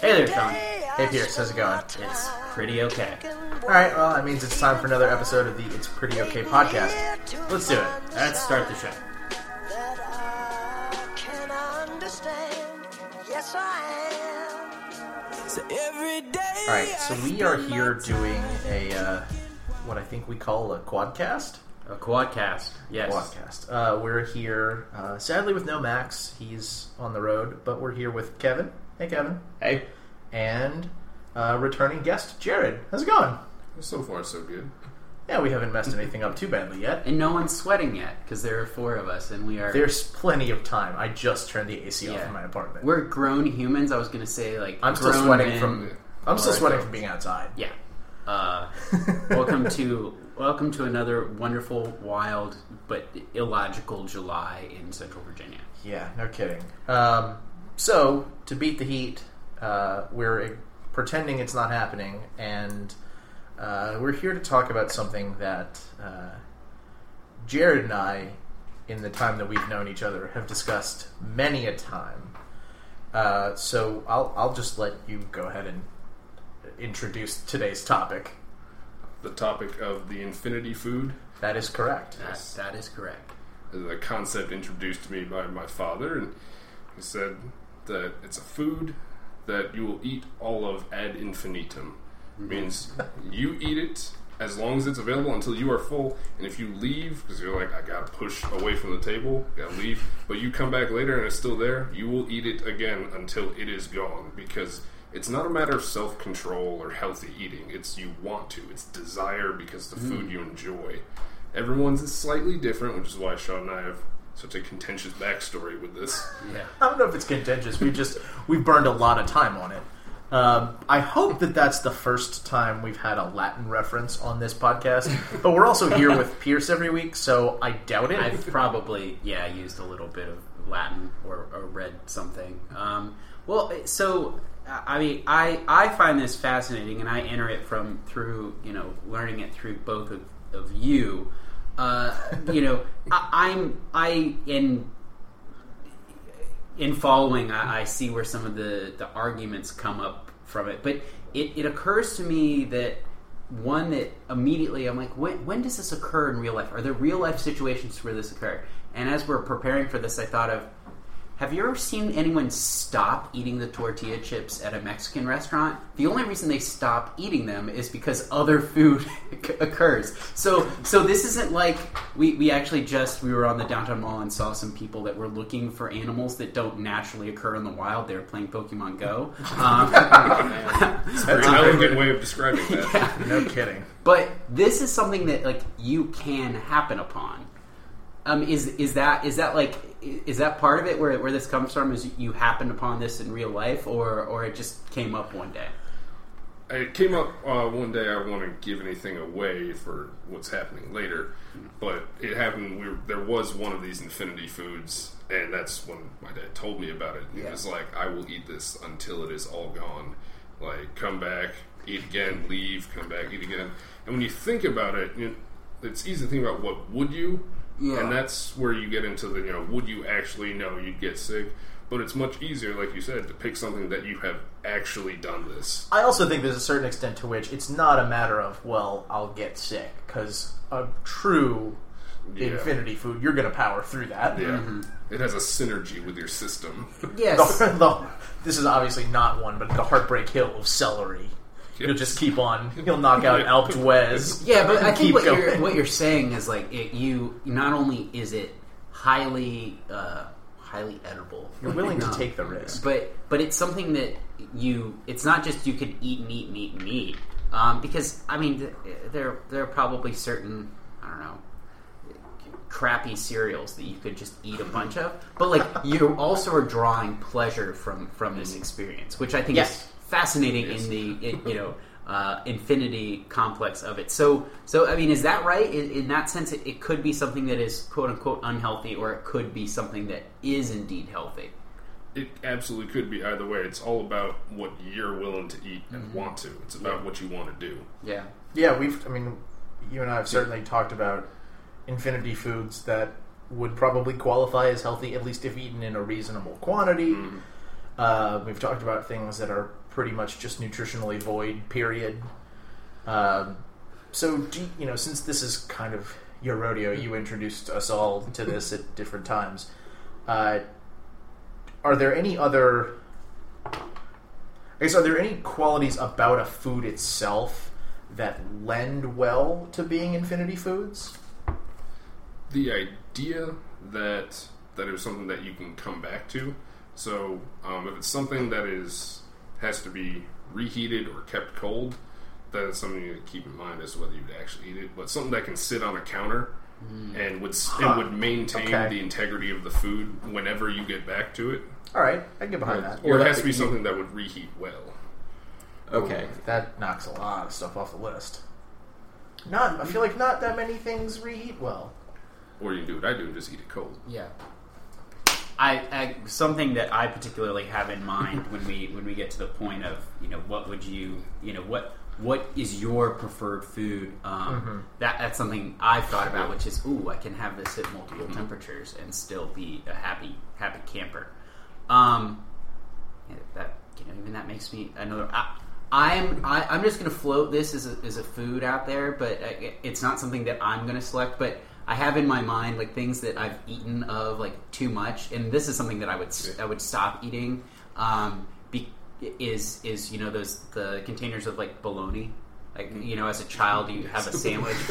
Hey there, Sean. Hey Pierce, how's it going? It's pretty okay. Alright, well, that means it's time for another episode of the It's Pretty Okay podcast. Let's do it. Let's start the show. Alright, so we are here doing a, uh, what I think we call a quadcast? A quadcast. Yes. Quadcast. Uh, we're here, uh, sadly with no Max. He's on the road, but we're here with Kevin. Hey, Kevin. Hey. And uh, returning guest, Jared. How's it going? So far, so good. Yeah, we haven't messed anything up too badly yet. And no one's sweating yet because there are four of us, and we are. There's plenty of time. I just turned the AC off in my apartment. We're grown humans. I was going to say like. I'm still sweating men. from. I'm still sweating adults. from being outside. Yeah. Uh, welcome to welcome to another wonderful, wild but illogical July in Central Virginia. Yeah, no kidding. Um, so to beat the heat, uh, we're pretending it's not happening, and uh, we're here to talk about something that uh, Jared and I, in the time that we've known each other, have discussed many a time. Uh, so I'll I'll just let you go ahead and introduce today's topic. The topic of the infinity food That is correct. That, that is correct. The concept introduced to me by my father, and he said that it's a food that you will eat all of ad infinitum. Mm-hmm. Means you eat it as long as it's available until you are full, and if you leave because you're like, I gotta push away from the table, gotta leave, but you come back later and it's still there, you will eat it again until it is gone because. It's not a matter of self control or healthy eating. It's you want to. It's desire because the mm. food you enjoy. Everyone's is slightly different, which is why Sean and I have such a contentious backstory with this. Yeah. I don't know if it's contentious. We just we've burned a lot of time on it. Um, I hope that that's the first time we've had a Latin reference on this podcast. But we're also here with Pierce every week, so I doubt it. I've probably yeah used a little bit of Latin or, or read something. Um, well, so I mean, I I find this fascinating, and I enter it from through you know learning it through both of, of you. Uh, you know, I, I'm I in in following, I, I see where some of the, the arguments come up from it. But it, it occurs to me that one that immediately I'm like, when, when does this occur in real life? Are there real life situations where this occur? And as we're preparing for this, I thought of have you ever seen anyone stop eating the tortilla chips at a Mexican restaurant? The only reason they stop eating them is because other food occurs. So, so this isn't like we, we actually just we were on the downtown mall and saw some people that were looking for animals that don't naturally occur in the wild. They were playing Pokemon Go. Um, Very elegant way of describing that. no kidding. but this is something that like you can happen upon. Um, is is that is that like is that part of it where where this comes from? Is you happened upon this in real life, or or it just came up one day? It came up uh, one day. I don't want to give anything away for what's happening later, but it happened. We were, there was one of these infinity foods, and that's when my dad told me about it. He Yeah. was like, "I will eat this until it is all gone. Like, come back, eat again, leave, come back, eat again." And when you think about it, you it's easy to think about what would you, Yeah. and that's where you get into the you know, would you actually know you'd get sick? But it's much easier, like you said, to pick something that you have actually done this. I also think there's a certain extent to which it's not a matter of well, I'll get sick because a true Yeah. infinity food, you're going to power through that. Yeah, mm-hmm. it has a synergy with your system. Yes. The, the, this is obviously not one, but the heartbreak hill of celery. You'll just keep on. You'll knock out Yeah. Alpe d'Huez. Yeah, but I think Keep what you're what you're saying is like it, you not only is it highly uh, highly edible, You're willing to take the risk. but but it's something that you it's not just you could eat and eat and eat and eat um, because I mean th- there there are probably certain I don't know crappy cereals that you could just eat a bunch of but like you also are drawing pleasure from from this experience which I think Yes. is fascinating Yes. in the in, you know uh, infinity complex of it so so I mean is that right in, in that sense it, it could be something that is quote unquote unhealthy or it could be something that is indeed healthy It absolutely could be either way. It's all about what you're willing to eat and want to. It's about what you want to do. yeah Yeah, we've. I mean, you and I have certainly talked about infinity foods that would probably qualify as healthy, at least if eaten in a reasonable quantity. Uh, we've talked about things that are pretty much just nutritionally void. Period. Um, so, do you, know, since this is kind of your rodeo, you introduced us all to this at different times. Uh, are there any other? I guess are there any qualities about a food itself that lend well to being infinity foods? the idea that that it was something that you can come back to. So um, if it's something that is has to be reheated or kept cold, that is something to keep in mind as to whether you would actually eat it. But something that can sit on a counter hmm. and would Huh. and would maintain Okay. the integrity of the food whenever you get back to it. All right, I can get behind that. Or Or it has to be something that would reheat well. Okay. That knocks a lot of stuff off the list. Not, I feel like not that many things reheat well. Or you can do what I do and just eat it cold. Yeah. I, I something that I particularly have in mind when we when we get to the point of you know what would you you know what what is your preferred food? Um, that that's something I've thought about which is ooh I can have this at multiple temperatures and still be a happy happy camper. Um, that you know even that makes me another I, I'm I, I'm just gonna float this as a, as a food out there but uh, it's not something that I'm gonna select but I have in my mind like things that I've eaten of like too much and this is something that I would I would stop eating um, be, is is you know those the containers of like bologna. Like you know as a child you have a sandwich.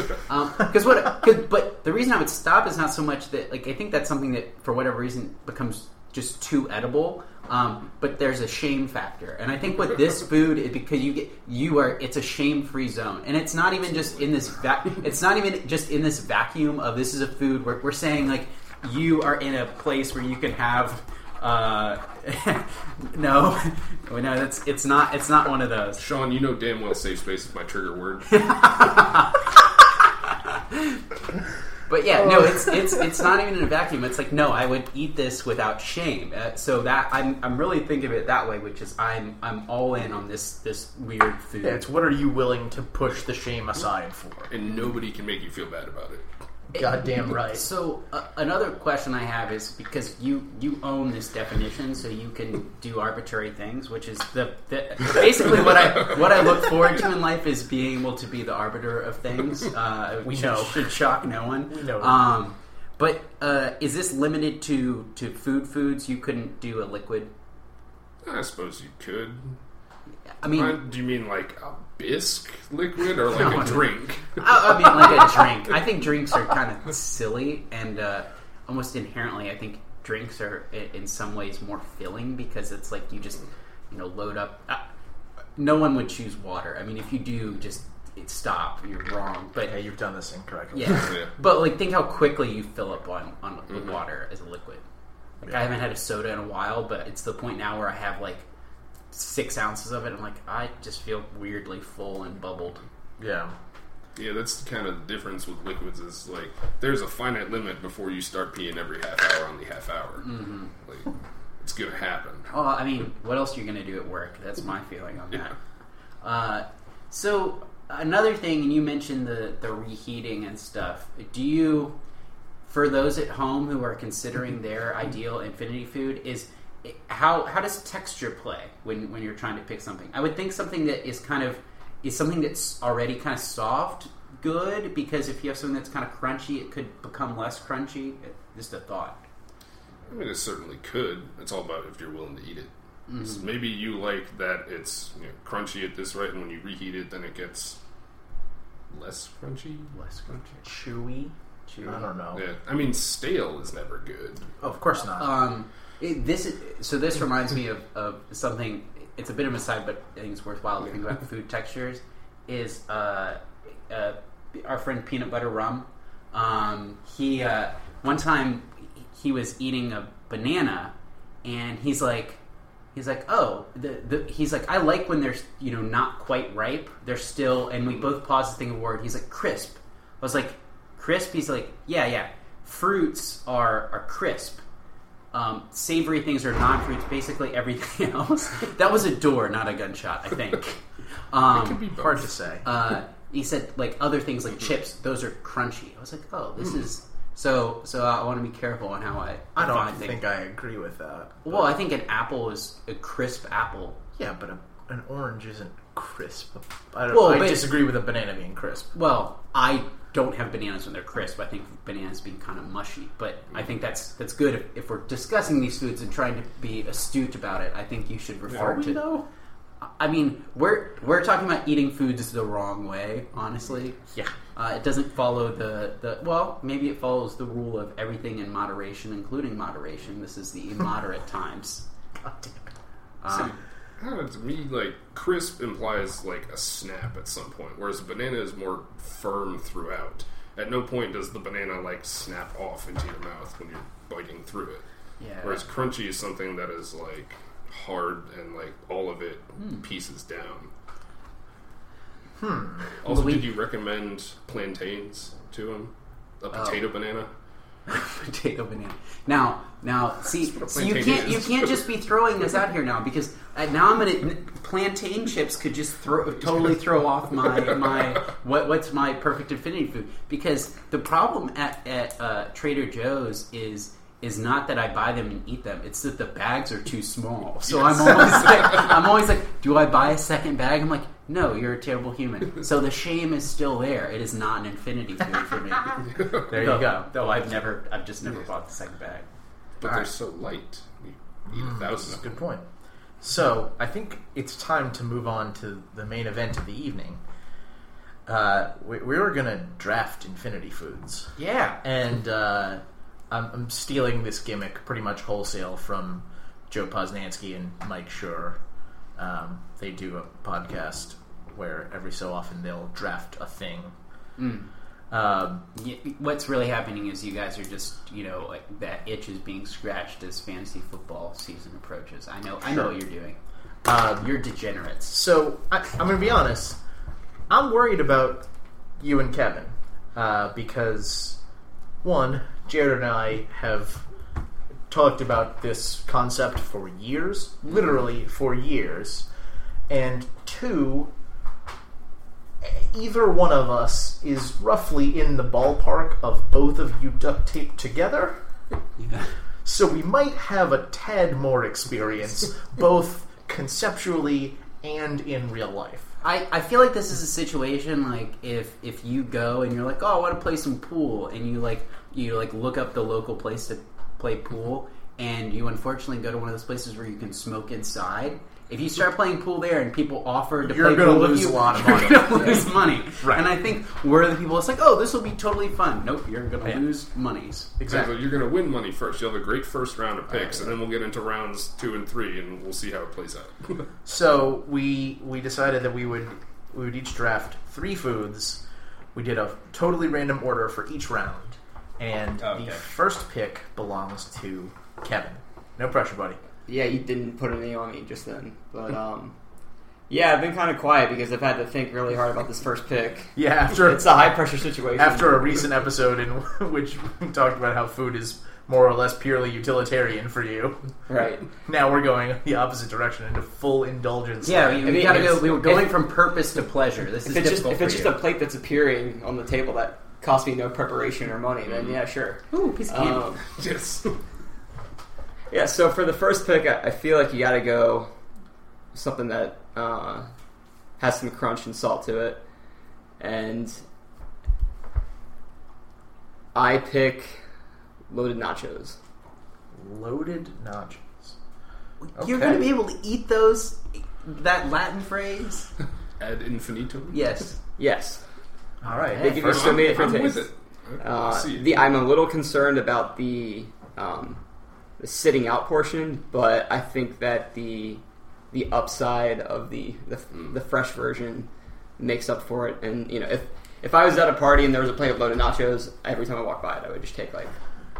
Because what cause, but the reason I would stop is not so much that like I think that's something that for whatever reason becomes just too edible. Um, but there's a shame factor. And I think with this food it, because you get you are it's a shame free zone. And it's not even just in this va- it's not even just in this vacuum of this is a food. We're, we're saying like you are in a place where you can have uh, no no that's it's not it's not one of those. Sean, you know damn well safe space is my trigger word. But yeah, no, it's it's it's not even in a vacuum. It's like no, I would eat this without shame. Uh, so that I'm I'm really thinking of it that way, which is I'm I'm all in on this this weird food. Yeah, it's what are you willing to push the shame aside for? and nobody can make you feel bad about it. Goddamn right. So uh, another question I have is because you you own this definition, so you can do arbitrary things, which is the, the basically what I what I look forward to in life is being able to be the arbiter of things. Uh, We should, know. should shock no one. We know. Um, but uh, is this limited to to food foods? You couldn't do a liquid. I suppose you could. I mean, Uh, do you mean like a bisque liquid or like No, a drink? I, I mean, like a drink. I think drinks are kind of silly, and uh, almost inherently, I think drinks are i- in some ways more filling because it's like you just you know load up. Uh, no one would choose water. I mean, if you do, just stop. You're wrong. But Yeah, you've done this incorrectly. yeah, Yeah. but like think how quickly you fill up on on with water as a liquid. Like I haven't had a soda in a while, but it's the point now where I have like six ounces of it. I'm like, I just feel weirdly full and bubbled. Yeah. Yeah, that's kind of the difference with liquids. Is like there's a finite limit before you start peeing every half hour on the half hour. Mm-hmm. Like it's gonna happen. Well, I mean, what else are you going to do at work? That's my feeling on that. Uh, so another thing, and you mentioned the the reheating and stuff. Do you, for those at home who are considering their ideal infinity food, is how how does texture play when when you're trying to pick something? I would think something that is kind of is something that's already kind of soft good because if you have something that's kind of crunchy, it could become less crunchy. Just a thought. I mean, it certainly could. It's all about if you're willing to eat it. Mm-hmm. So maybe you like that it's you know, crunchy at this rate, and when you reheat it, then it gets less crunchy. Less crunchy. Chewy. I don't know. Yeah, I mean, stale is never good. Oh, of course not. Um, it, this is, so this reminds me of, of something. It's a bit of an aside, but I think it's worthwhile to think about food textures. Is uh, uh, our friend Peanut Butter Rum? Um, he uh, one time he was eating a banana, and he's like, he's like, oh, the, the he's like, I like when they're you know not quite ripe. They're still, and we both paused to think of a word. He's like crisp. I was like, crisp. He's like, yeah, yeah. Fruits are are crisp um, savory things are non-fruits. Basically everything else. that was a door, not a gunshot. I think. Um, It could be both. Hard to say. uh, he said like other things like chips; those are crunchy. I was like, oh, this is So so I want to be careful on how I. I don't think I agree with that. Well, I think an apple is a crisp apple. Yeah, but a, an orange isn't crisp. I, don't, Well, I but- disagree with a banana being crisp. Well, I don't have bananas when they're crisp. I think bananas being kind of mushy, but I think that's that's good if, if we're discussing these foods and trying to be astute about it. I think you should refer Are we to. though? I mean, we're we're talking about eating foods the wrong way. Honestly, Yeah. uh, it doesn't follow the the. Well, maybe it follows the rule of everything in moderation, including moderation. This is the immoderate times. God damn it. Um, I don't know, to me, like crisp implies like a snap at some point, whereas a banana is more firm throughout. At no point does the banana like snap off into your mouth when you're biting through it. yeah. Whereas crunchy is something that is like hard and like all of it pieces down. Hmm. Also, Well, we- did you recommend plantains to him? A potato banana? potato banana. Now, now, see, so you can't you can't just be throwing this out here now because uh, now I'm gonna plantain chips could just throw totally throw off my my what what's my perfect infinity food because the problem at at uh, Trader Joe's is. Is not that I buy them and eat them; it's that the bags are too small. So Yes. I'm always like, I'm always like, do I buy a second bag? I'm like, no, you're a terrible human. So the shame is still there. It is not an infinity food for me. There Though- you go. Though I've never, I've just never bought the second bag. But All they're right. so light. You eat a thousand That's of a good point. So I think it's time to move on to the main event of the evening. Uh, we, we were going to draft Infinity Foods, Yeah. and uh, I'm, I'm stealing this gimmick pretty much wholesale from Joe Posnanski and Mike Schur. Um, they do a podcast where every so often they'll draft a thing. Mm. Um, Y- What's really happening is you guys are just, you know, like that itch is being scratched as fantasy football season approaches. I know, I know what you're doing. um, You're degenerates. So I, I'm going to be honest. I'm worried about you and Kevin uh, because one, Jared and I have talked about this concept for years, literally for years, and two, either one of us is roughly in the ballpark of both of you duct taped together. So we might have a tad more experience, both conceptually and in real life. I, I feel like this is a situation like if if you go and you're like, oh, I want to play some pool, and you like you like look up the local place to play pool, and you unfortunately go to one of those places where you can smoke inside. If you start playing pool there and people offer to You're play gonna pool with lose you, a lot of you're money. gonna lose money. Right. And I think we're the people. It's like, oh, this will be totally fun. Nope, you're gonna Yeah. lose monies. Exactly. You're going to win money first. You'll have a great first round of picks, and then we'll get into rounds two and three, and we'll see how it plays out. So we we decided that we would we would each draft three foods. We did a totally random order for each round, and Oh, okay. the first pick belongs to Kevin. No pressure, buddy. Yeah, you didn't put any on me just then, but um, yeah, I've been kind of quiet because I've had to think really hard about this first pick. Yeah, after It's a high pressure situation. after a recent episode in which we talked about how food is more or less purely utilitarian for you. right, Now we're going the opposite direction into full indulgence. Yeah, we, I we mean, gotta go. We were going if- from purpose to pleasure. This is if it's just difficult if it's for just a plate that's appearing on the table that costs me no preparation or money, then yeah, sure. Ooh, piece of candy. Um, yes. Yeah, so for the first pick, I, I feel like you got to go something that uh, has some crunch and salt to it, and I pick loaded nachos. Loaded nachos. You're gonna be able to eat those. That Latin phrase. Ad infinitum. Yes. Yes, All right. They give you so many I'm, different I'm with it. uh, see the I'm a little concerned about the um, the sitting out portion, but I think that the the upside of the the, Mm. the fresh version makes up for it. And you know, if if I was at a party and there was a plate of loaded nachos, every time I walked by it, I would just take like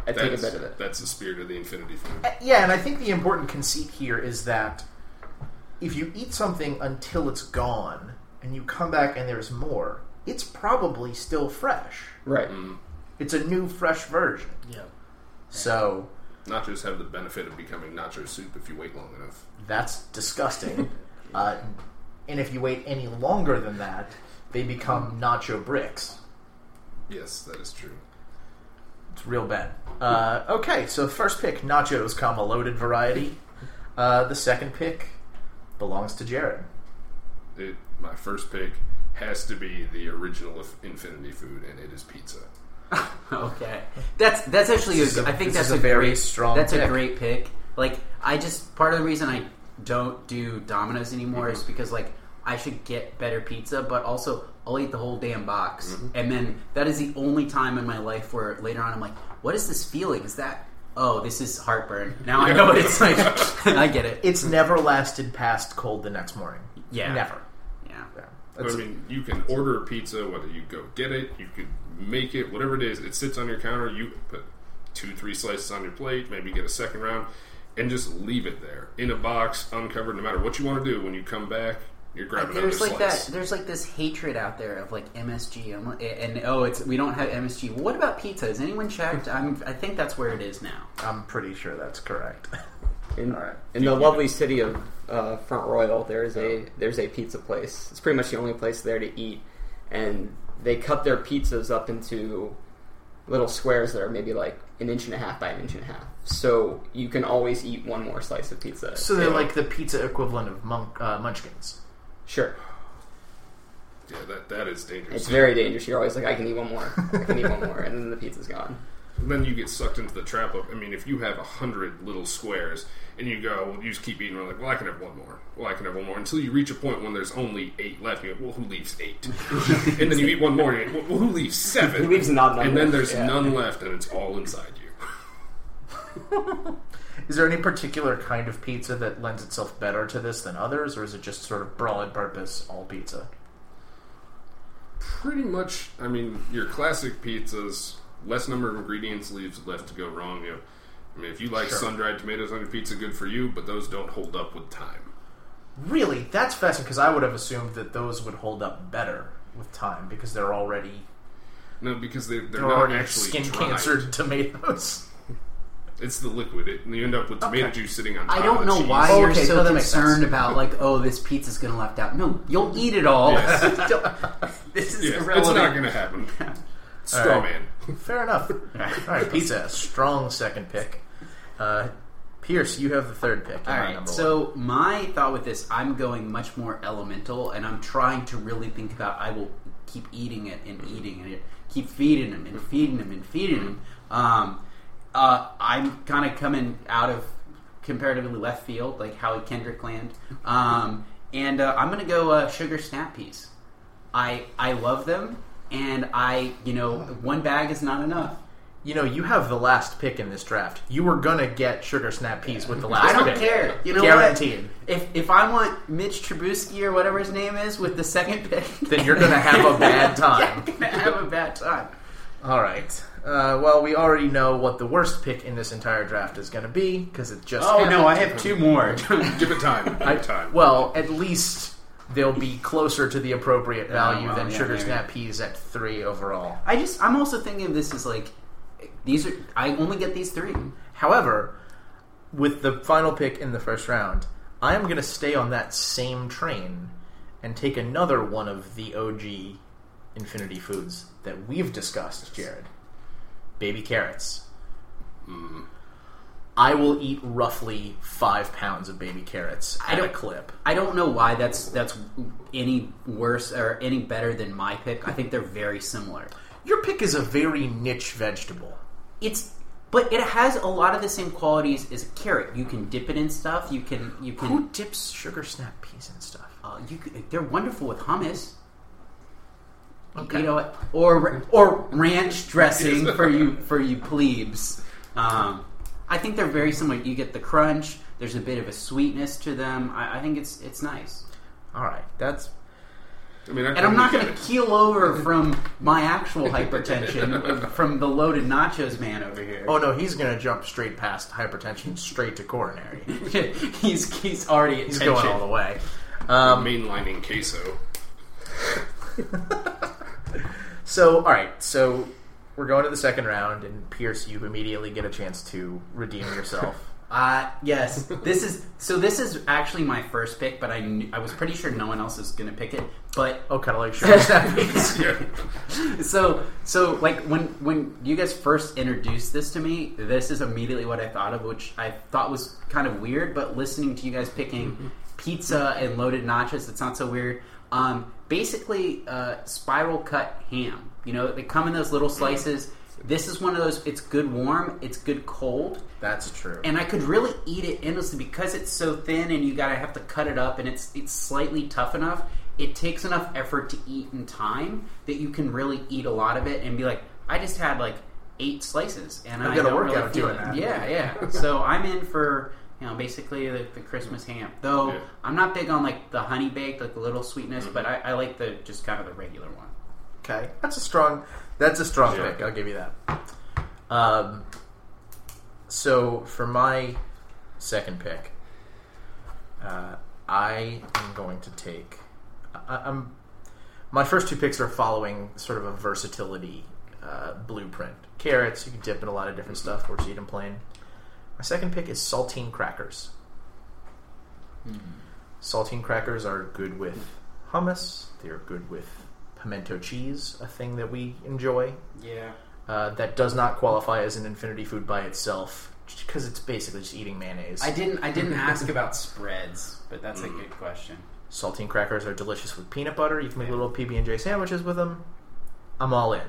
I'd take a bit of it. that's the spirit of the infinity food. Uh, Yeah, and I think the important conceit here is that if you eat something until it's gone and you come back and there's more, it's probably still fresh. Right. Mm. It's a new, fresh version. Yeah. So Nachos have the benefit of becoming nacho soup if you wait long enough. that's disgusting. uh, and if you wait any longer than that, they become nacho bricks. Yes, that is true. It's real bad. Uh, okay, so first pick nachos, comma loaded variety. Uh, the second pick belongs to Jared. It, my first pick has to be the original Infinity food, and it is pizza. Okay, that's that's actually. This is a, a- I think that's a, a very great, strong That's a great pick. Like I just part of the reason I don't do Domino's anymore Mm-hmm. is because like I should get better pizza, but also I'll eat the whole damn box, Mm-hmm. and then that is the only time in my life where later on I'm like, what is this feeling? Is that oh, this is heartburn? Now I know what it's like. I get it. It's never lasted past cold the next morning. Yeah. Never. Yeah. Yeah. But, That's- I mean, you can order a pizza, whether you go get it, you could make it, whatever it is. It sits on your counter. You put two, three slices on your plate, maybe get a second round, and just leave it there in a box, uncovered. No matter what you want to do, when you come back, you're grabbing another There's like slice. that. There's like this hatred out there of like MSG, I'm and oh, it's we don't have MSG. Well, what about pizza? Has anyone checked? I'm. I think that's where it is now. I'm pretty sure that's correct. In, All right. in the lovely city of uh, Front Royal, there's a there's a pizza place. It's pretty much the only place there to eat, and they cut their pizzas up into little squares that are maybe like an inch and a half by an inch and a half. So you can always eat one more slice of pizza. so they're like the pizza equivalent of monk, uh, munchkins. sure, yeah, that that is dangerous. it's very dangerous. You're always like, I can eat one more, I can eat one more, and then the pizza's gone. Then you get sucked into the trap of. I mean, if you have a hundred little squares and you go, you just keep eating. We're like, well, I can have one more. Well, I can have one more until you reach a point when there's only eight left. You go, well, who leaves eight? and then you eat one more. And you go, well, who leaves seven? Who leaves not none And then there's Yeah. none left, and it's all inside you. Is there any particular kind of pizza that lends itself better to this than others, or is it just sort of broad purpose all pizza? Pretty much. I mean, your classic pizzas, less number of ingredients leaves left to go wrong. You know, I mean, if you like Sure. sun-dried tomatoes on your pizza, good for you. But those don't hold up with time. Really, that's fascinating because I would have assumed that those would hold up better with time because they're already No, because they, they're, they're not already actually skin dried. cancered tomatoes. It's the liquid. It, and you end up with tomato Okay. juice sitting on top I don't of know cheese. why Oh, you're okay, so no, concerned about like, oh, this pizza's gonna left out. No, you'll eat it all. Yes. This is Yes, it's not going to happen. Straw All right. man. Fair enough. All right, pizza, strong second pick. Uh, Pierce, you have the third pick. in All my right. number So my thought with this, I'm going much more elemental, and I'm trying to really think about. I will keep eating it and eating it, keep feeding him and feeding him and feeding him. Um, uh, I'm kind of coming out of comparatively left field, like Howie Kendrick land, um, and uh, I'm going to go uh, sugar snap peas. I I love them, and I you know one bag is not enough. You know, you have the last pick in this draft. You were gonna get sugar snap peas with the last. I don't pick. care. You know Guaranteed. what? If if I want Mitch Trubisky or whatever his name is with the second pick, Then you're gonna have a bad time. I'm gonna have a bad time. All right. Uh, well, we already know what the worst pick in this entire draft is going to be because it just. Oh happened. no, I have two more. Give it time. Give I- it time. Well, at least they'll be closer to the appropriate oh, value well, than yeah, sugar snap peas at three overall. I just I'm also thinking of this as like these are I only get these three. However, with the final pick in the first round, I am going to stay on that same train and take another one of the OG Infinity Foods that we've discussed, Jared. Baby carrots. Hmm. I will eat roughly five pounds of baby carrots I at a clip. I don't know why that's that's any worse or any better than my pick. I think they're very similar. Your pick is a very niche vegetable. It's but it has a lot of the same qualities as a carrot. You can dip it in stuff. You can you can Who dips sugar snap peas and stuff? Uh, you they're wonderful with hummus. Okay. You know? Or or ranch dressing for you for you plebes. Um, I think they're very similar. You get the crunch. There's a bit of a sweetness to them. I, I think it's it's nice. All right, that's I mean, I And I'm not going to keel over from my actual hypertension from the loaded nachos man over here. Oh no, he's gonna jump straight past hypertension, straight to coronary. he's he's already at He's tension. going all the way. Um, mainlining queso. so, all right, so we're going to the second round, and Pierce, you immediately get a chance to redeem yourself. Uh, yes, this is so. This is actually my first pick, but I knew, I was pretty sure no one else is going to pick it. But Oh, kind of like. Yeah. so so like when when you guys first introduced this to me, this is immediately what I thought of, which I thought was kind of weird. But listening to you guys picking pizza and loaded nachos, it's not so weird. Um, basically, uh, spiral cut ham. You know, they come in those little slices. This is one of those. It's good warm. It's good cold That's true. and I could really eat it endlessly because it's so thin and you gotta have to cut it up and it's it's slightly tough enough. It takes enough effort to eat in time that you can really eat a lot of it and be like, I just had like eight slices and I've I got a workout really doing it. that. Yeah, yeah. so I'm in for you know basically the, the Christmas ham. Though Yeah. I'm not big on like the honey baked, like the little sweetness, Mm-hmm. but I, I like the just kind of the regular one. Okay, that's a strong. That's a strong Yeah. pick. I'll give you that. Um, so for my second pick, uh, I am going to take. I, I'm. My first two picks are following sort of a versatility uh, blueprint. Carrots, you can dip in a lot of different stuff, or just eat them plain. My second pick is saltine crackers. Saltine crackers are good with hummus. They are good with pimento cheese, a thing that we enjoy. Yeah. Uh, that does not qualify as an infinity food by itself because it's basically just eating mayonnaise. I didn't I didn't ask about spreads, but that's a good question. Saltine crackers are delicious with peanut butter. You can make little PB and J sandwiches with them. I'm all in.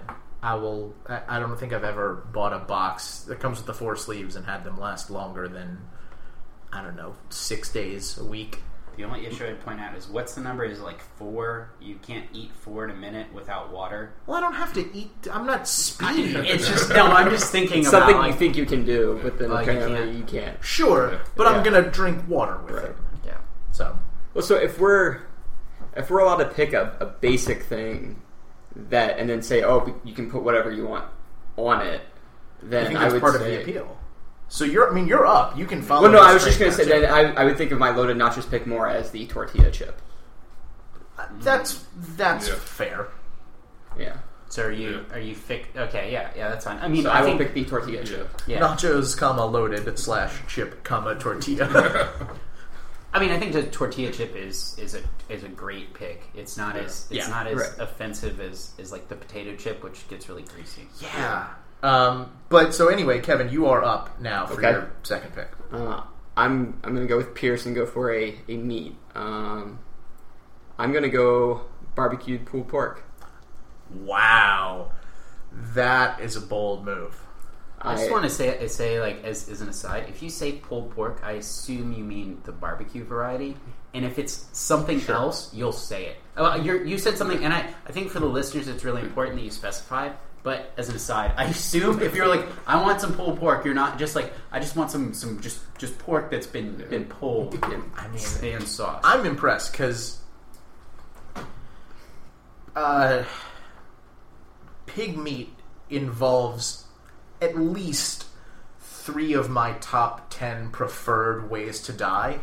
I will. I, I don't think I've ever bought a box that comes with the four sleeves and had them last longer than I don't know six days a week. The only issue I'd point out is what's the number? Is it like four? You can't eat four in a minute without water. Well, I don't have to eat. I'm not speeding. it's just no. I'm just thinking It's about something like, you think you can do, but then Like, you apparently can't. you can't. Sure, but I'm Yeah. gonna drink water with Right. it. Yeah. So Well, so if we're if we're allowed to pick a, a basic thing that and then say, oh, you can put whatever you want on it, I then think I, that's would part say, of the appeal. So you're, I mean, you're up. You can follow. Well, no, I was just going to say that I, I would think of my loaded nachos pick more as the tortilla chip. so- That's that's Yeah. fair. Yeah, So are you are you fix? Okay, yeah, yeah, that's fine. I mean, so I, I, will think pick the tortilla chip. yeah. Nachos, comma loaded slash chip, comma tortilla. I mean, I think the tortilla chip is is a is a great pick. It's not as it's Yeah, not as right. offensive as as like the potato chip, which gets really greasy. yeah. Um, but so anyway, Kevin, you are up now for Okay. your second pick. Uh, I'm I'm going to go with Pierce and go for a, a meat. Um, I'm going to go barbecued pulled pork. Wow, that is a bold move. I just want to say say like as, as an aside, if you say pulled pork, I assume you mean the barbecue variety. And if it's something else, you'll say it. Uh, you're, you said something, and I, I think for the listeners, it's really important that you specify. But as an aside, I assume if you're like, I want some pulled pork, you're not just like, I just want some some just just pork that's been been pulled I mean, and sauce. I'm impressed because uh, pig meat involves at least three of my top ten preferred ways to die.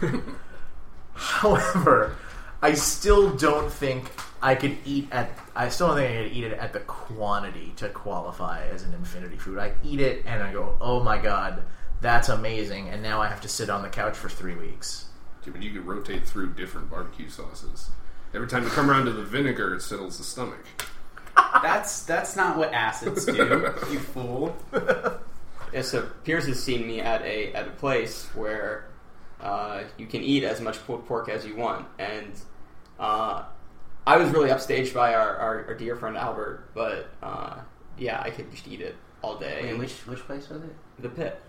However, I still don't think I could eat at. I still don't think I could eat it at the quantity to qualify as an infinity food. I eat it and I go, "Oh my god, that's amazing!" And now I have to sit on the couch for three weeks. Yeah, but you could rotate through different barbecue sauces. Every time you come around to the vinegar, it settles the stomach. That's that's not what acids do, you fool. Yeah, so Pierce has seen me at a at a place where uh, you can eat as much pulled pork as you want, and uh, I was really upstaged by our, our, our dear friend Albert, but uh, yeah, I could just eat it all day. Wait, which which place was it? the pit?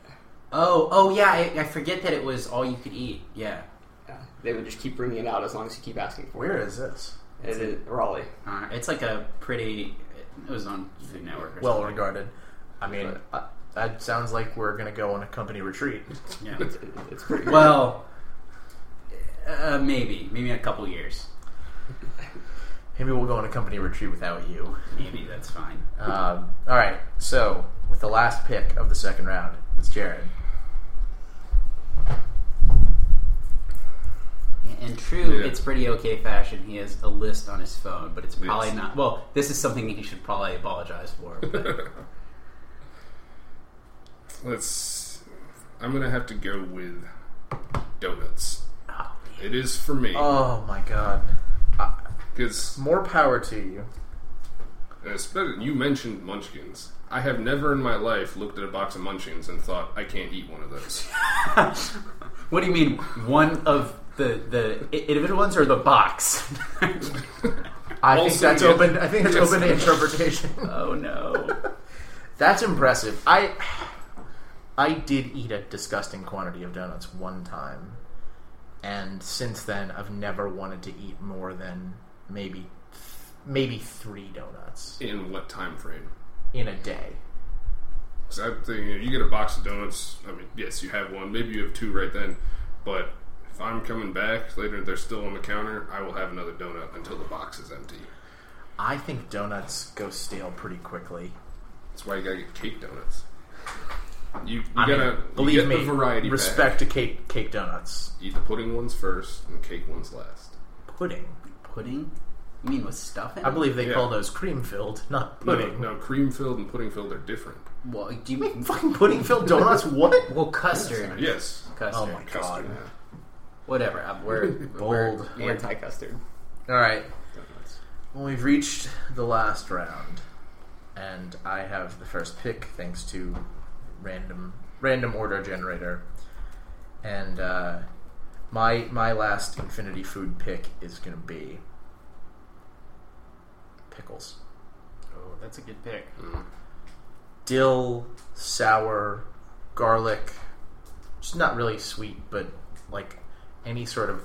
Oh, oh yeah, I, I forget that it was all you could eat. Yeah, Yeah, they would just keep bringing it out as long as you keep asking for Where is this? Is it. It is Raleigh. uh, it's like a pretty. It was on Food Network. Or Well something. regarded. I mean, uh, that sounds like we're going to go on a company retreat. Yeah. It's, it's pretty. well, uh, maybe maybe a couple years. Maybe we'll go on a company retreat without you. Maybe that's fine. Um, all right. So, with the last pick of the second round, it's Jared. In true, Yeah. it's pretty okay fashion. He has a list on his phone, but it's probably Yes. not. Well, this is something he should probably apologize for. But Let's. I'm gonna have to go with donuts. Oh, It is for me Oh my god. Because More power to you. Uh, especially you mentioned Munchkins. I have never in my life looked at a box of Munchkins and thought I can't eat one of those. what do you mean? One of the the i- individual ones or the box? I think Also, that's yes. open. I think that's Yes. open to interpretation. oh no! That's impressive. I I did eat a disgusting quantity of donuts one time, and since then I've never wanted to eat more than maybe maybe three donuts In what time frame? in a day. So I think you, know, you get a box of donuts. I mean, yes, you have one. Maybe you have two right then. But if I'm coming back later, they're still on the counter. I will have another donut until the box is empty. I think donuts go stale pretty quickly. That's why you gotta get cake donuts. You, you I mean, gotta you Believe get me, the variety respect to cake cake donuts. Eat the pudding ones first and the cake ones last. Pudding. Pudding? You mean with stuff in it? I believe they Yeah. call those cream filled, not pudding. no, cream filled and pudding filled are different. Well, do you Fucking pudding filled donuts. What? well custard? Yes, Custard. Oh my custard. God. Whatever. uh, We're Bold. We're, Anti custard. All right. Donuts. Well, we've reached the last round, and I have the first pick thanks to random random order generator, and uh, my my last infinity food pick is going to be pickles, Oh, that's a good pick. dill, sour, garlic. Just not really sweet, but like any sort of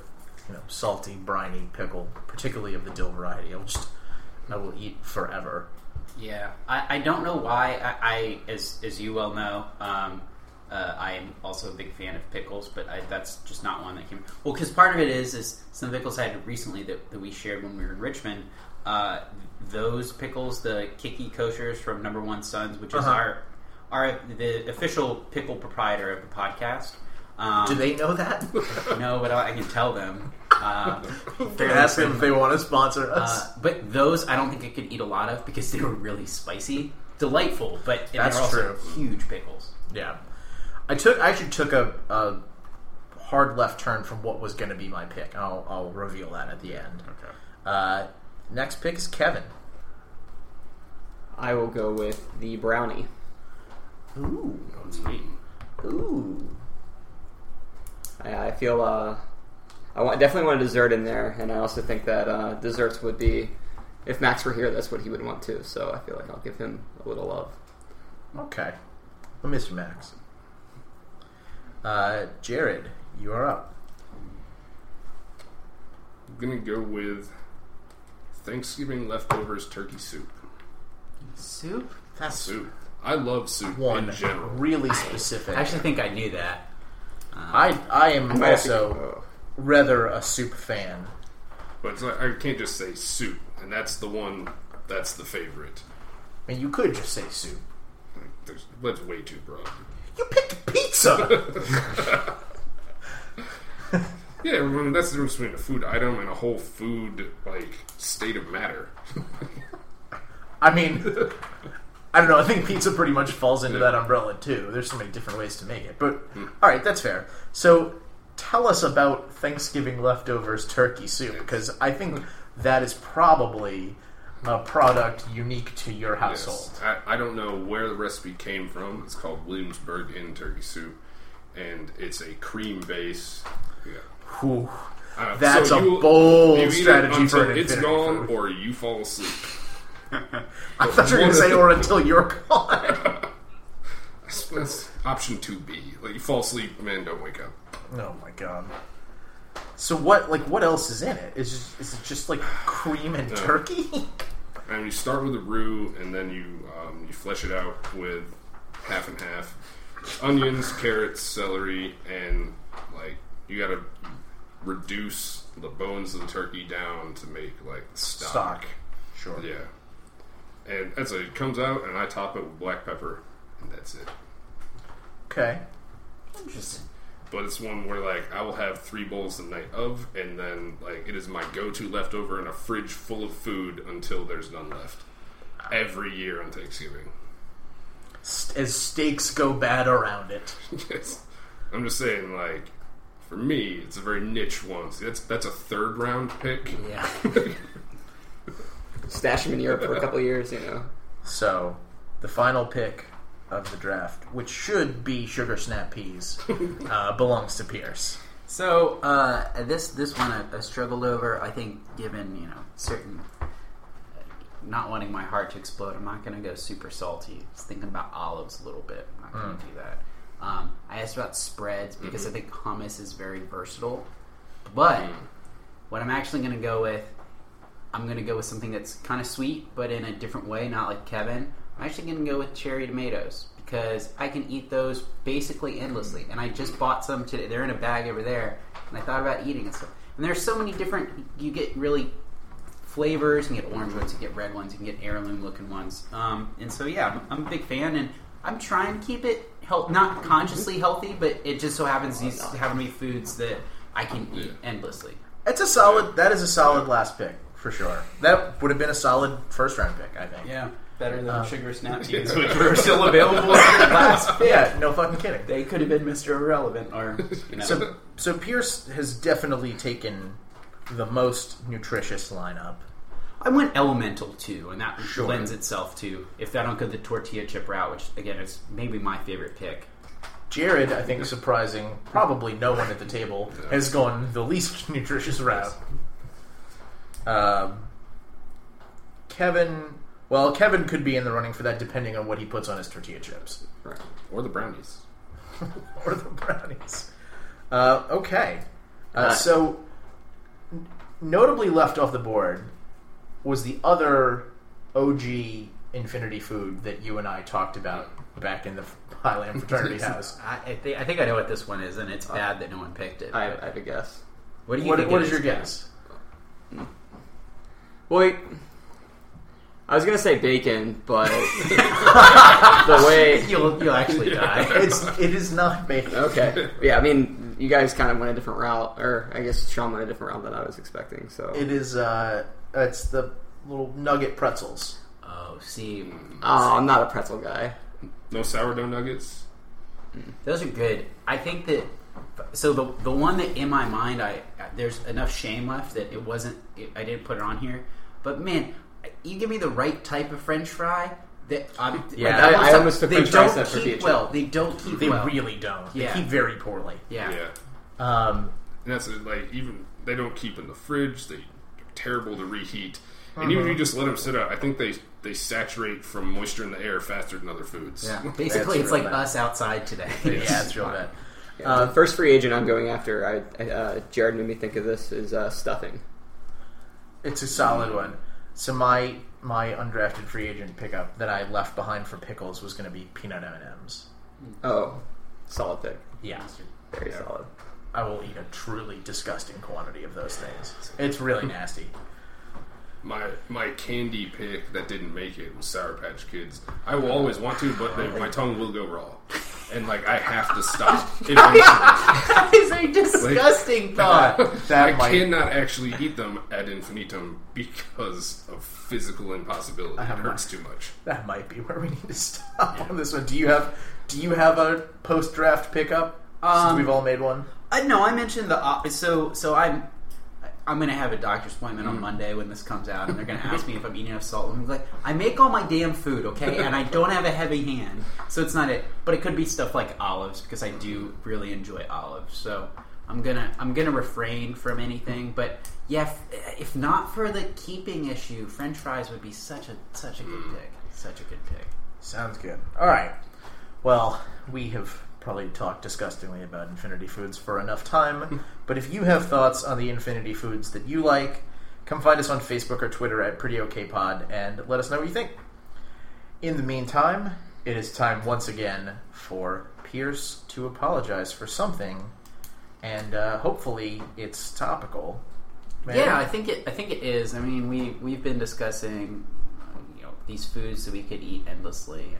you know salty, briny pickle, particularly of the dill variety. I'll just I will eat forever. Yeah, I, I don't know why. I, I as as you well know, um, uh, I am also a big fan of pickles, but I, that's just not one that came. Well, because part of it is is some pickles I had recently that, that we shared when we were in Richmond. Uh, those pickles, the Kiki Koshers from Number One Sons, which is Uh-huh. our our the official pickle proprietor of the podcast. Um, Do they know that? No, but I, I can tell them. Um, Can ask them if they want to sponsor us. uh, but those I don't think I could eat a lot of because they were really spicy. Delightful, but That's they're also true. huge pickles. yeah, I took. I actually took a, a hard left turn from what was going to be my pick. I'll, I'll reveal that at the end. Okay. Uh, next pick is Kevin. I will go with the brownie. Ooh, Oh, sweet. ooh. I, I feel uh, I want, definitely want a dessert in there, and I also think that uh, desserts would be, if Max were here, that's what he would want too. So I feel like I'll give him a little love. Okay, well, Mr. Max. Uh, Jared, you are up. I'm gonna go with Thanksgiving leftovers turkey soup. Soup? That's Soup. I love soup one in general. really specific. I actually think I knew that. Um, I I am I might have to- also rather a soup fan. But it's like, I can't just say soup, and that's the one. That's the favorite. I mean, you could just say soup. Like, there's, that's way too broad. You picked pizza. Yeah, I mean, that's the difference between a food item and a whole food like state of matter. I mean, I don't know. I think pizza pretty much falls into that umbrella too. There's so many different ways to make it. But hmm. all right, that's fair. So tell us about Thanksgiving leftovers turkey soup because I think that is probably a product unique to your household. Yes. I, I don't know where the recipe came from. It's called Williamsburg Inn turkey soup, and it's a cream base. Yeah. Uh, That's so a bold eat it strategy for an it's gone, food. or you fall asleep. I thought you were going to say, or until you're gone. That's option two B. Like you fall asleep, man, don't wake up. oh my god. So what? Like, what else is in it? Is just, is it just like cream and No. turkey? And you start with the roux, and then you um, you flesh it out with half and half onions, carrots, celery, and like you got to reduce the bones of the turkey down to make like stock. Stock. Sure. Yeah, and that's it. It comes out, and I top it with black pepper, and that's it. Okay. Interesting. But it's one where like I will have three bowls the night of, and then like it is my go-to leftover in a fridge full of food until there's none left. Every year on Thanksgiving. As steaks go bad around it. yes. I'm just saying, like, for me, it's a very niche one. See, that's that's a third round pick. Yeah. Stash him in Europe for a couple years, you know. So, the final pick of the draft, which should be sugar snap peas, uh, belongs to Pierce. So uh, this this one I, I struggled over. I think, given you know certain not wanting my heart to explode, I'm not going to go super salty. I was thinking about olives a little bit. I'm not going to do that. Um, I asked about spreads because I think hummus is very versatile. But what I'm actually going to go with, I'm going to go with something that's kind of sweet, but in a different way, not like Kevin. I'm actually going to go with cherry tomatoes because I can eat those basically endlessly. And I just bought some today. They're in a bag over there, and I thought about eating and stuff. And there's so many different. You get really flavors. You can get orange ones, you can get red ones, you can get heirloom looking ones. Um, and so yeah, I'm, I'm a big fan, and I'm trying to keep it health, not consciously healthy, but it just so happens these happen to be foods that I can eat endlessly. It's a solid. That is a solid last pick for sure. That would have been a solid first round pick, I think. Yeah, better than Um, sugar snap peas, which were still available last pick. Yeah, no fucking kidding. They could have been Mr. Irrelevant, or you know. So, so Pierce has definitely taken the most nutritious lineup. I went elemental too, and that Sure. lends itself to if I don't go the tortilla chip route, which again is maybe my favorite pick. Jared, I think, surprising, probably no one at the table has gone the least nutritious route. Um, Kevin, well, Kevin could be in the running for that depending on what he puts on his tortilla chips Right. Or the brownies. or the brownies. Uh, okay, uh, Uh, so n- notably left off the board was the other OG Infinity food that you and I talked about back in the Highland fraternity house. I, I, think, I think I know what this one is, and it's bad that no one picked it. I, I have a guess. what do you What, think? what it is your guess? Wait. I was gonna say bacon, but the way. You'll you'll actually die. It's it is not bacon. Okay. Yeah, I mean, you guys kind of went a different route, or I guess Sean went a different route than I was expecting. So. It is uh, it's the little nugget pretzels. oh, see, Oh, I'm not a pretzel guy. No sourdough nuggets. those are good. I think that. So the the one that in my mind, I there's enough shame left that it wasn't. It, I didn't put it on here. But man, you give me the right type of French fry. That I'm, Yeah, like, I- I almost took they French fries don't keep chip. well. They don't keep They well. really don't. Yeah. They keep very poorly. yeah. Yeah. Um, And that's it, like even they don't keep in the fridge. They are terrible to reheat. And even if you just let them sit out, I think they they saturate from moisture in the air faster than other foods. Yeah. Basically, it's like bad. us outside today. yeah, it's real bad. Yeah, Uh, first free agent I'm going after, I, I uh, Jared made me think of this, is uh, stuffing. It's a solid one. So my my undrafted free agent pickup that I left behind for pickles was going to be peanut M and M's. Oh, solid pick. Yeah, Very solid. I will eat a truly disgusting quantity of those things. It's really nasty. My my candy pick that didn't make it was Sour Patch Kids. I will always want to, but they, my tongue will go raw, and like I have to stop. that is a disgusting thought. That I might- cannot actually eat them ad infinitum because of physical impossibility. It hurts too much. That might be where we need to stop on this one. Do you have Do you have a post draft pickup? Um, Since we've all made one. I no, I mentioned the op- so so I'm I'm going to have a doctor's appointment on mm. Monday when this comes out, and they're going to ask me if I'm eating enough salt. And I'm like, I make all my damn food, okay, and I don't have a heavy hand, so it's not it. But it could be stuff like olives because I do really enjoy olives. So I'm gonna I'm gonna refrain from anything. But yeah, if, if not for the keeping issue, French fries would be such a such a good mm. pick. Such a good pick. Sounds good. All right. Well, we have probably talked disgustingly about Infinity Foods for enough time. but if you have thoughts on the Infinity Foods that you like, come find us on Facebook or Twitter at Pretty Okay Pod and let us know what you think. In the meantime, it is time once again for Pierce to apologize for something, and uh, hopefully it's topical. Maybe? Yeah, I think it. I think it is. I mean, we we've been discussing, you know, these foods that we could eat endlessly,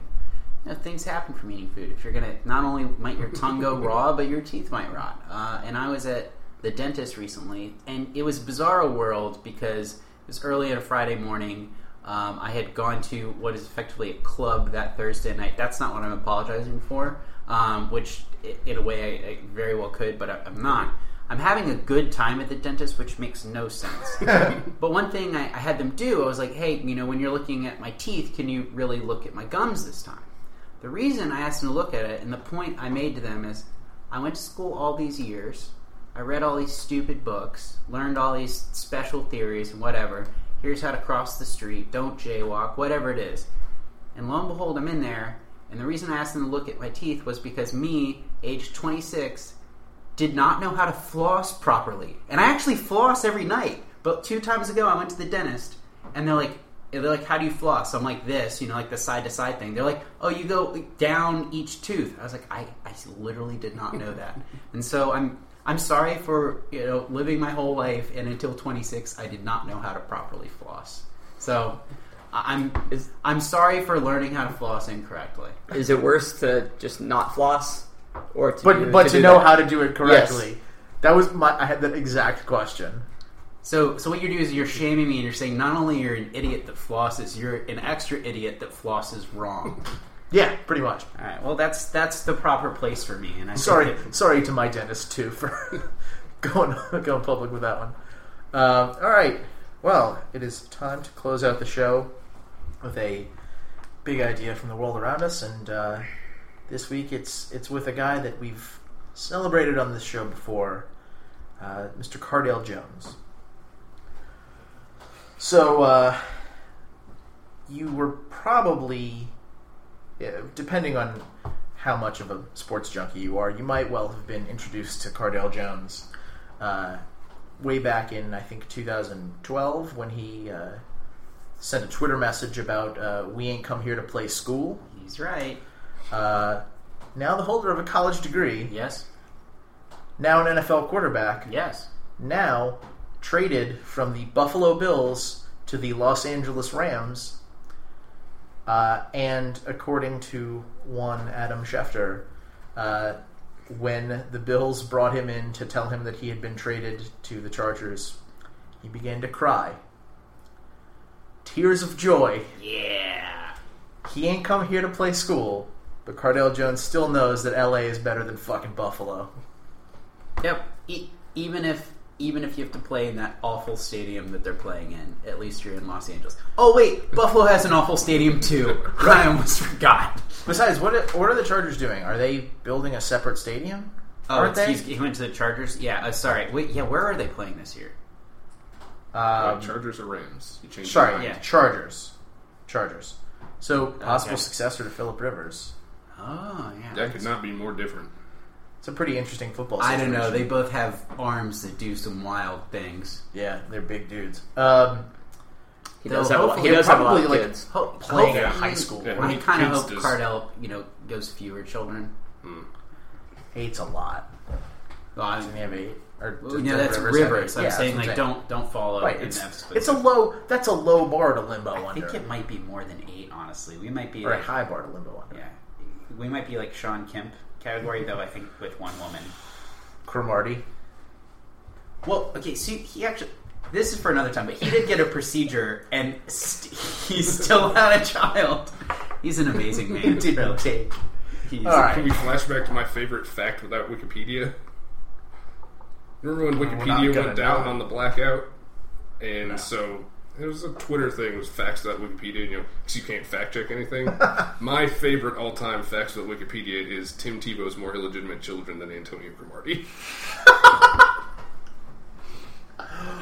you know, things happen from eating food. If you're gonna, not only might your tongue go raw, but your teeth might rot. Uh, and I was at the dentist recently, and it was bizarro world because it was early on a Friday morning. Um, I had gone to what is effectively a club that Thursday night. That's not what I'm apologizing for. um, which in a way I, I very well could, but I, I'm not. I'm having a good time at the dentist, which makes no sense. but one thing I, I had them do, I was like, hey, you know, when you're looking at my teeth, can you really look at my gums this time? The reason I asked them to look at it, and the point I made to them is, I went to school all these years. I read all these stupid books, learned all these special theories and whatever. Here's how to cross the street, don't jaywalk, whatever it is. And lo and behold, I'm in there. And the reason I asked them to look at my teeth was because me, age 26, did not know how to floss properly. And I actually floss every night. But two times ago, I went to the dentist, and they're like, they're like, how do you floss? I'm like this, you know, like the side to side thing. They're like, oh, you go down each tooth. I was like, I, I literally did not know that. and so I'm, I'm sorry for you know living my whole life, and until 26, I did not know how to properly floss. So I- I'm, Is- I'm sorry for learning how to floss incorrectly. Is it worse to just not floss, or to But do, but to, do know that? how to do it correctly. That was my. I had that exact question. So, so what you're doing is you're shaming me, and you're saying not only you're an idiot that flosses, you're an extra idiot that flosses wrong. Yeah, pretty much. All right. Well, that's that's the proper place for me, and I Sorry, that- sorry to my dentist too for going going public with that one. Um, all right, well, it is time to close out the show with a big idea from the world around us, and uh, this week it's it's with a guy that we've celebrated on this show before, uh, Mr. Cardale Jones. So, uh, you were probably, yeah, depending on how much of a sports junkie you are, you might well have been introduced to Cardale Jones uh, way back in, I think, 2012 when he uh, sent a Twitter message about uh, "We ain't come here to play school." he's right. Uh, now the holder of a college degree, Yes. now an NFL quarterback, Yes. now traded from the Buffalo Bills to the Los Angeles Rams. Uh, and according to one Adam Schefter, uh, when the Bills brought him in to tell him that he had been traded to the Chargers, he began to cry. Tears of joy. Yeah. He ain't come here to play school, but Cardale Jones still knows that LA is better than fucking Buffalo. Yep. E- even if even if you have to play in that awful stadium that they're playing in, at least you're in Los Angeles. Oh wait, Buffalo has an awful stadium too. I almost forgot. Besides, what are, what are the Chargers doing? Are they building a separate stadium? Oh, Aren't they? excuse- he went to the Chargers. Yeah. Uh, sorry. Wait. Yeah. Where are they playing this year? Uh, Um, Chargers or Rams? You changed sorry, yeah. Chargers. Chargers. So possible Okay. successor to Philip Rivers. Oh yeah. That could not be more different. It's a pretty interesting football. I don't know. They both have arms that do some wild things. yeah, they're big dudes. Um, He does have a lot, he does have a lot probably, of like, kids. Ho- playing at a high school. Yeah. I kind of kids hope does- Cardale, you know, goes fewer children. eight's a lot. Well, I, Doesn't he have eight? Or well, does- you know, does that's Rivers have Rivers. eight? I'm Yeah, saying like what don't don't follow. Right, it's, that it's a low. That's a low bar to limbo I under, think it might be more than eight. Honestly, we might be or a like, high bar to limbo under. yeah, we might be like Shawn Kemp category though. I think with one woman. Cromartie. Well, okay, so he actually. This is for another time, but he did get a procedure, and st- he still had a child. He's an amazing man. Did really. take. He's, All right. Can we flash back to my favorite fact without Wikipedia? Remember when Wikipedia went down on the blackout? And No. so it was a Twitter thing. It was facts about Wikipedia. You know, 'cause you can't fact check anything. my favorite all-time facts about Wikipedia is Tim Tebow's more illegitimate children than Antonio Cromartie.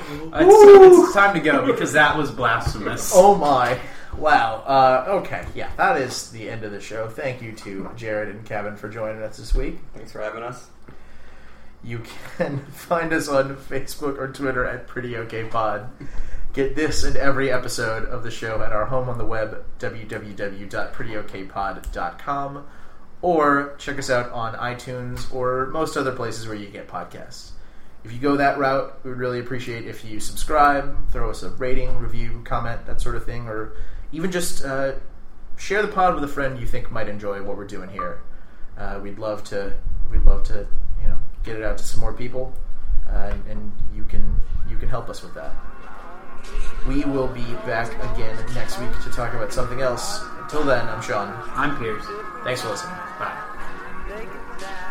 It's, it's time to go because that was blasphemous. Oh my. Wow. Uh, okay. Yeah, that is the end of the show. Thank you to Jared and Kevin for joining us this week. Thanks for having us. You can find us on Facebook or Twitter at Pretty OK Pod. Get this and every episode of the show at our home on the web, www.prettyokpod.com, or check us out on iTunes or most other places where you get podcasts. If you go that route, we would really appreciate if you subscribe, throw us a rating, review, comment, that sort of thing, or even just uh, share the pod with a friend you think might enjoy what we're doing here. Uh, we'd love to. We'd love to, you know, get it out to some more people, uh, and you can you can help us with that. We will be back again next week to talk about something else. Until then, I'm Sean. I'm Pierce. Thanks for listening. Bye.